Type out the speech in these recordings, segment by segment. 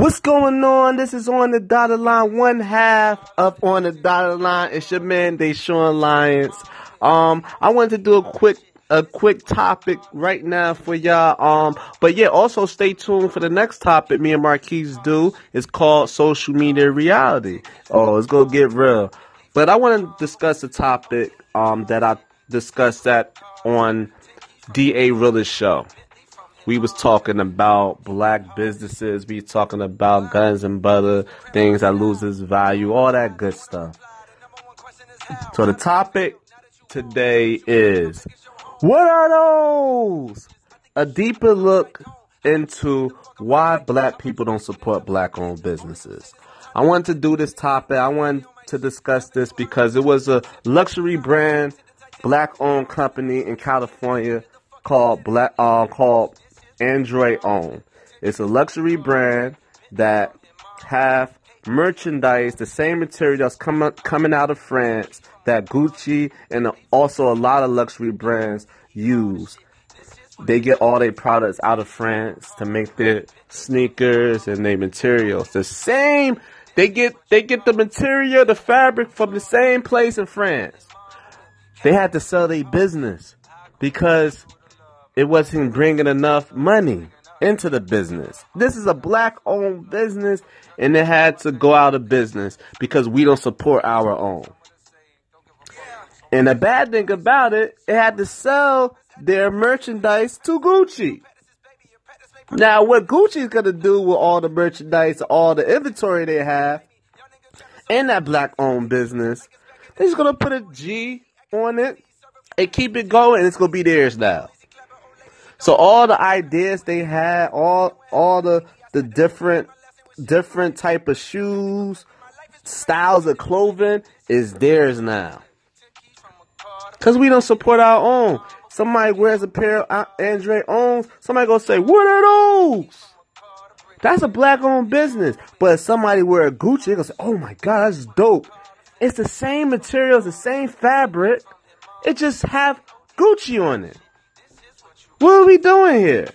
What's going on? This is on the dotted line, one half of on the dotted line. It's your man Deshaun Lyons. Um, I wanted to do a quick a quick topic right now for y'all. Um, but yeah, also stay tuned for the next topic me and Marquise do. It's called social media reality. Oh, it's gonna get real. But I want to discuss a topic um that I discussed that on DA Realist show we was talking about black businesses. We talking about guns and butter, things that loses value, all that good stuff. So the topic today is, what are those? A deeper look into why black people don't support black owned businesses. I wanted to do this topic. I wanted to discuss this because it was a luxury brand, black owned company in California called Black, uh, called Android Homme. It's a luxury brand that have merchandise, the same material that's coming coming out of France that Gucci and also a lot of luxury brands use. They get all their products out of France to make their sneakers and their materials. The same they get they get the material, the fabric from the same place in France. They had to sell their business because it wasn't bringing enough money into the business. This is a black owned business and it had to go out of business because we don't support our own. And the bad thing about it, it had to sell their merchandise to Gucci. Now, what Gucci is going to do with all the merchandise, all the inventory they have in that black owned business, they're just to put a G on it and keep it going, it's to be theirs now. So all the ideas they had, all all the the different different type of shoes, styles of clothing is theirs now. Cause we don't support our own. Somebody wears a pair of uh, Andre owns. Somebody gonna say, "What are those?" That's a black owned business. But if somebody wear a Gucci, they gonna say, "Oh my god, that's dope." It's the same materials, the same fabric. It just have Gucci on it. What are we doing here?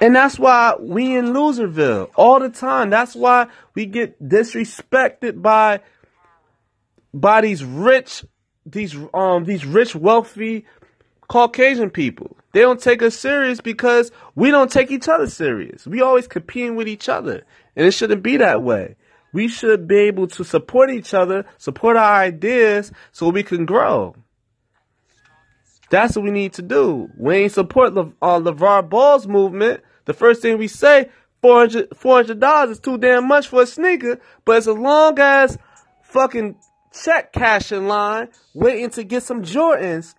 And that's why we in Loserville all the time. That's why we get disrespected by by these rich these um these rich wealthy Caucasian people. They don't take us serious because we don't take each other serious. We always competing with each other. And it shouldn't be that way. We should be able to support each other, support our ideas so we can grow. That's what we need to do. We ain't support Le- uh, LaVar Ball's movement. The first thing we say, 400 $400 is too damn much for a sneaker, but it's a long ass fucking check cashing line waiting to get some Jordans.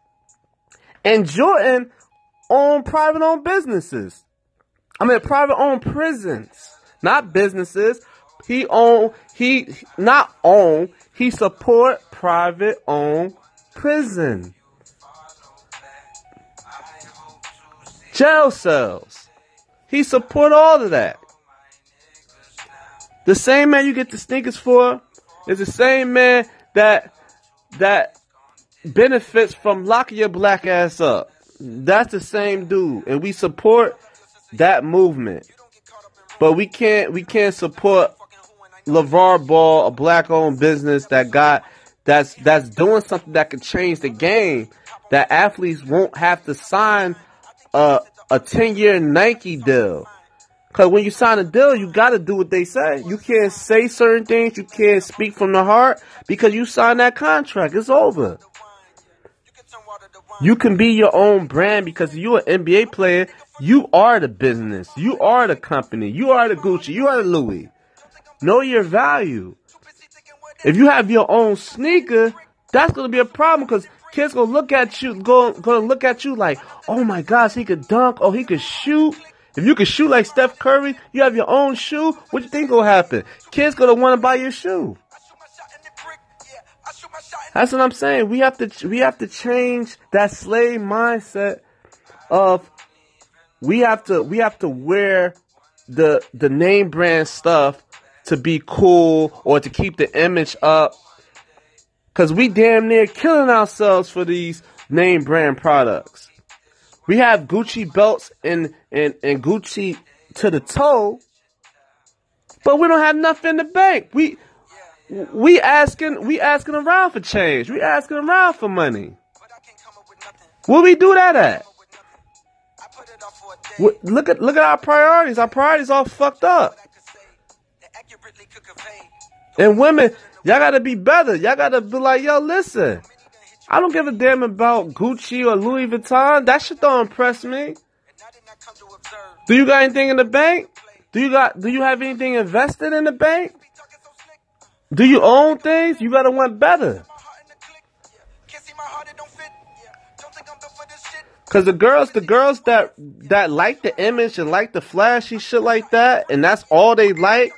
And Jordan own private owned businesses. I mean, private owned prisons, not businesses. He own, he, not own, he support private owned prison. Jail cells. He support all of that. The same man you get the sneakers for is the same man that that benefits from locking your black ass up. That's the same dude, and we support that movement. But we can't we can't support LaVar Ball, a black owned business that got that's that's doing something that could change the game. That athletes won't have to sign a a 10 year Nike deal. Cause when you sign a deal, you gotta do what they say. You can't say certain things, you can't speak from the heart because you signed that contract. It's over. You can be your own brand because you're an NBA player. You are the business. You are the company. You are the Gucci. You are the Louis. Know your value. If you have your own sneaker, that's gonna be a problem because Kids gonna look at you, go, gonna look at you like, oh my gosh, he could dunk, oh he could shoot. If you could shoot like Steph Curry, you have your own shoe. What you think gonna happen? Kids gonna want to buy your shoe. That's what I'm saying. We have to we have to change that slave mindset of we have to we have to wear the the name brand stuff to be cool or to keep the image up Cause we damn near killing ourselves for these name brand products. We have Gucci belts and, and, and Gucci to the toe. but we don't have nothing in the bank. We we asking we asking around for change. We asking around for money. Where we do that at? Look at look at our priorities. Our priorities all fucked up. And women, y'all gotta be better. Y'all gotta be like, yo, listen. I don't give a damn about Gucci or Louis Vuitton. That shit don't impress me. Do you got anything in the bank? Do you got do you have anything invested in the bank? Do you own things? You gotta want better. Cause the girls, the girls that that like the image and like the flashy shit like that, and that's all they like.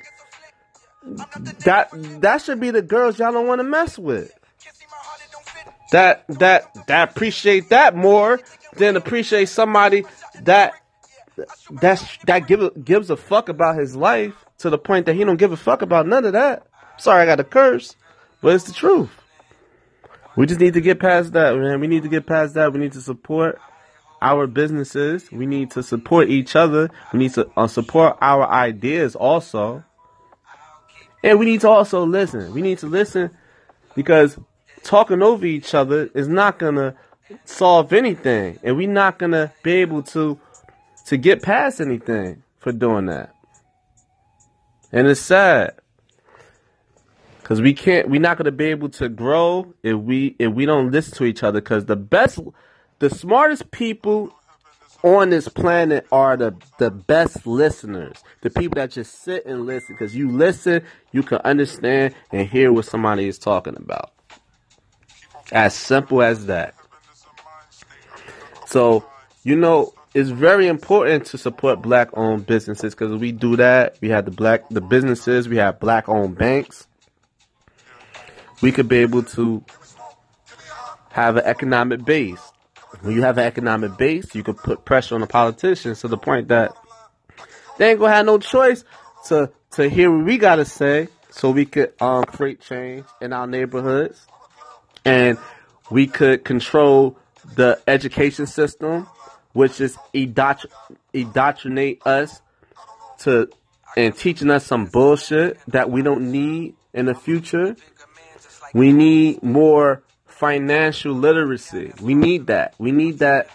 That that should be the girls y'all don't want to mess with. That that that appreciate that more than appreciate somebody that that's that give gives a fuck about his life to the point that he don't give a fuck about none of that. Sorry, I got a curse, but it's the truth. We just need to get past that, man. We need to get past that. We need to support our businesses. We need to support each other. We need to uh, support our ideas also. And we need to also listen. We need to listen because talking over each other is not to solve anything. And we're not to be able to to get past anything for doing that. And it's sad. Cause we can't, we're not gonna be able to grow if we if we don't listen to each other. Cause the best the smartest people on this planet are the, the best listeners. The people that just sit and listen. Because you listen, you can understand and hear what somebody is talking about. As simple as that. So, you know, it's very important to support black owned businesses because we do that. We have the black the businesses, we have black owned banks. We could be able to have an economic base when you have an economic base, you can put pressure on the politicians to the point that they ain't gonna have no choice to to hear what we gotta say, so we could um, create change in our neighborhoods, and we could control the education system, which is indoctrinate us to and teaching us some bullshit that we don't need in the future. We need more financial literacy. We need that. We need that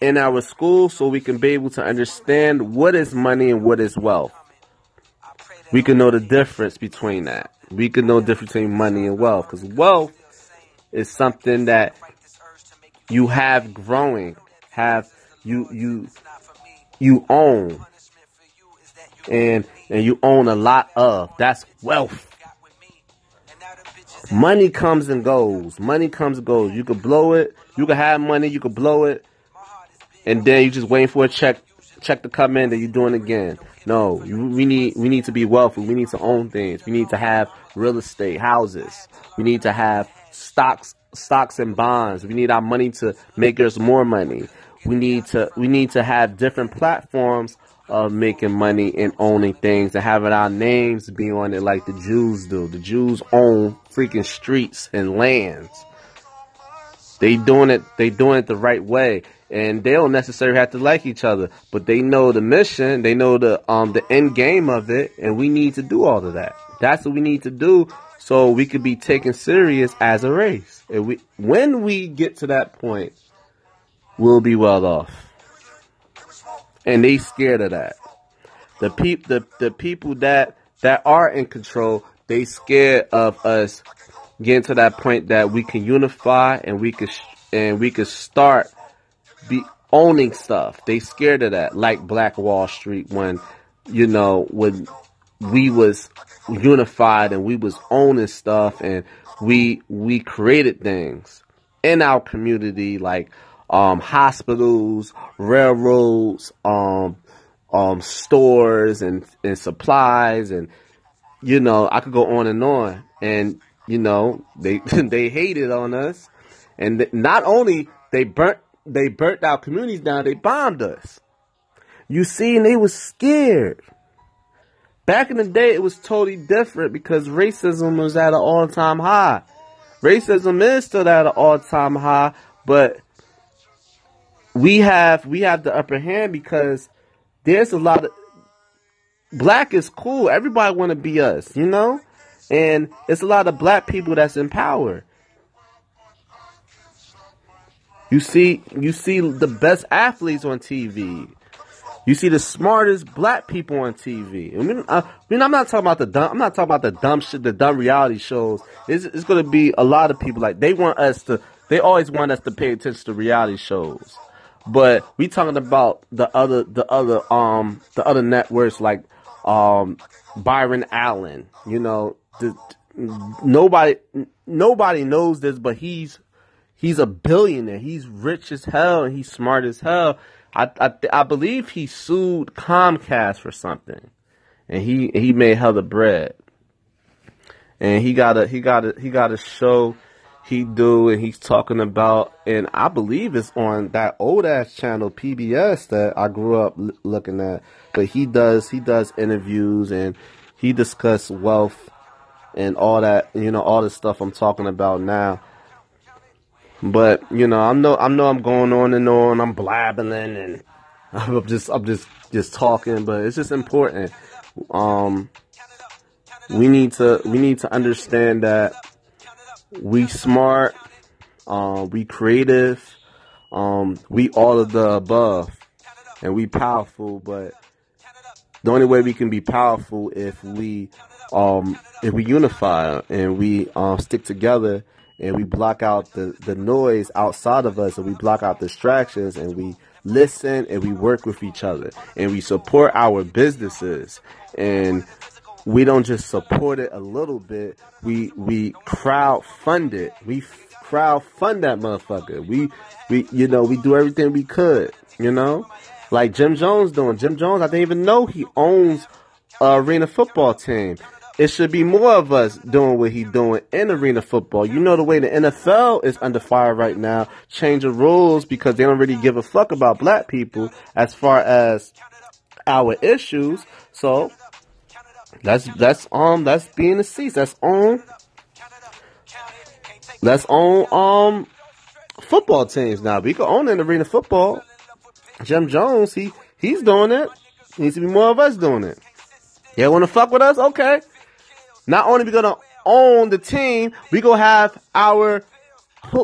in our school so we can be able to understand what is money and what is wealth. We can know the difference between that. We can know the difference between money and wealth because wealth is something that you have growing, have you you you own, and and you own a lot of. That's wealth. Money comes and goes. Money comes and goes. You could blow it. You could have money. You could blow it, and then you just waiting for a check check to come in that you're doing again. No, you, we need we need to be wealthy. We need to own things. We need to have real estate, houses. We need to have stocks, stocks and bonds. We need our money to make us more money. We need to we need to have different platforms of making money and owning things and having our names be on it like the Jews do. The Jews own freaking streets and lands. They doing it they doing it the right way. And they don't necessarily have to like each other, but they know the mission, they know the um the end game of it, and we need to do all of that. That's what we need to do so we could be taken serious as a race. And we when we get to that point, we'll be well off and they scared of that. The peop the the people that that are in control, they scared of us getting to that point that we can unify and we could and we could start be owning stuff. They scared of that, like Black Wall Street when you know when we was unified and we was owning stuff and we we created things in our community like um, hospitals, railroads, um, um, stores and, and supplies and, you know, I could go on and on. And, you know, they, they hated on us. And th- not only they burnt, they burnt our communities down, they bombed us. You see, and they was scared. Back in the day, it was totally different because racism was at an all-time high. Racism is still at an all-time high, but we have we have the upper hand because there's a lot of black is cool. Everybody want to be us, you know? And it's a lot of black people that's in power. You see, you see the best athletes on TV. You see the smartest black people on TV. I mean, I, uh, I mean, I'm not talking about the dumb. I'm not talking about the dumb shit, the dumb reality shows. It's, it's going to be a lot of people like they want us to. They always want us to pay attention to reality shows, but we talking about the other, the other, um, the other networks like, um, Byron Allen. You know, the, nobody, nobody knows this, but he's he's a billionaire. He's rich as hell and he's smart as hell. I I, I believe he sued Comcast for something, and he he made hella bread. And he got a he got a he got a show he do, and he's talking about, and I believe it's on that old ass channel PBS that I grew up l- looking at. But he does he does interviews and he discuss wealth and all that you know all the stuff I'm talking about now. But you know, I know I know I'm going on and on. I'm blabbing and I'm just I'm just just talking, but it's just important. Um, we need to we need to understand that we smart, um, we creative, um, we all of the above, and we powerful. But the only way we can be powerful if we um if we unify and we um stick together and we block out the, the noise outside of us and we block out distractions and we listen and we work with each other and we support our businesses and we don't just support it a little bit. We we crowd fund it. We crowd fund that motherfucker. We we you know we do everything we could you know? Like Jim Jones doing. Jim Jones I didn't even know he owns a arena football team. It should be more of us doing what he's doing in arena football. You know the way the NFL is under fire right now, changing rules because they don't really give a fuck about black people as far as our issues. So that's that's um that's being the seats. That's on that's on um football teams now. We can own an arena football. Jim Jones, he he's doing it. Needs to be more of us doing it. Yeah, want to fuck with us? Okay. Not only we gonna own the team, we gonna have our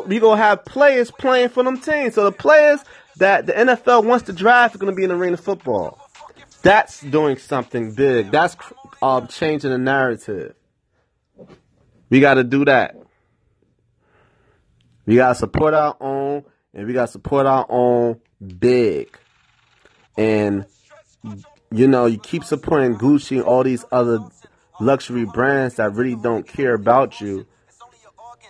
we gonna have players playing for them teams. So the players that the NFL wants to draft are gonna be in arena football. That's doing something big. That's um, changing the narrative. We got to do that. We got to support our own, and we got to support our own big. And you know, you keep supporting Gucci and all these other luxury brands that really don't care about you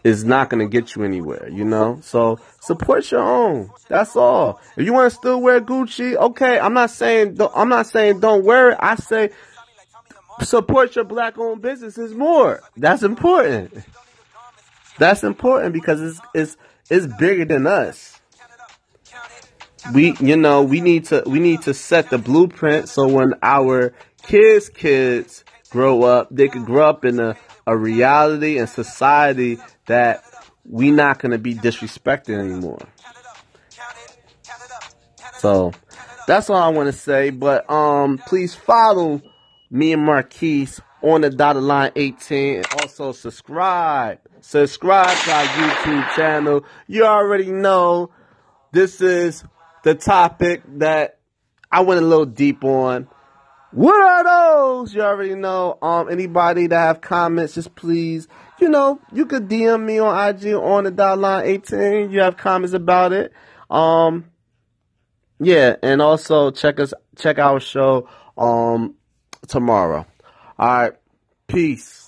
is not going to get you anywhere, you know? So support your own. That's all. If you want to still wear Gucci, okay, I'm not saying I'm not saying don't wear it. I say support your black owned businesses more. That's important. That's important because it's it's it's bigger than us. We you know, we need to we need to set the blueprint so when our kids kids grow up, they could grow up in a, a reality and society that we not to be disrespected anymore. So that's all I want to say. But um, please follow me and Marquise on the dotted line 18 also subscribe. Subscribe to our YouTube channel. You already know this is the topic that I went a little deep on. What are those? You already know. Um, anybody that have comments, just please, you know, you could DM me on IG on the dot line 18. You have comments about it. Um, yeah, and also check us, check our show, um, tomorrow. All right. Peace.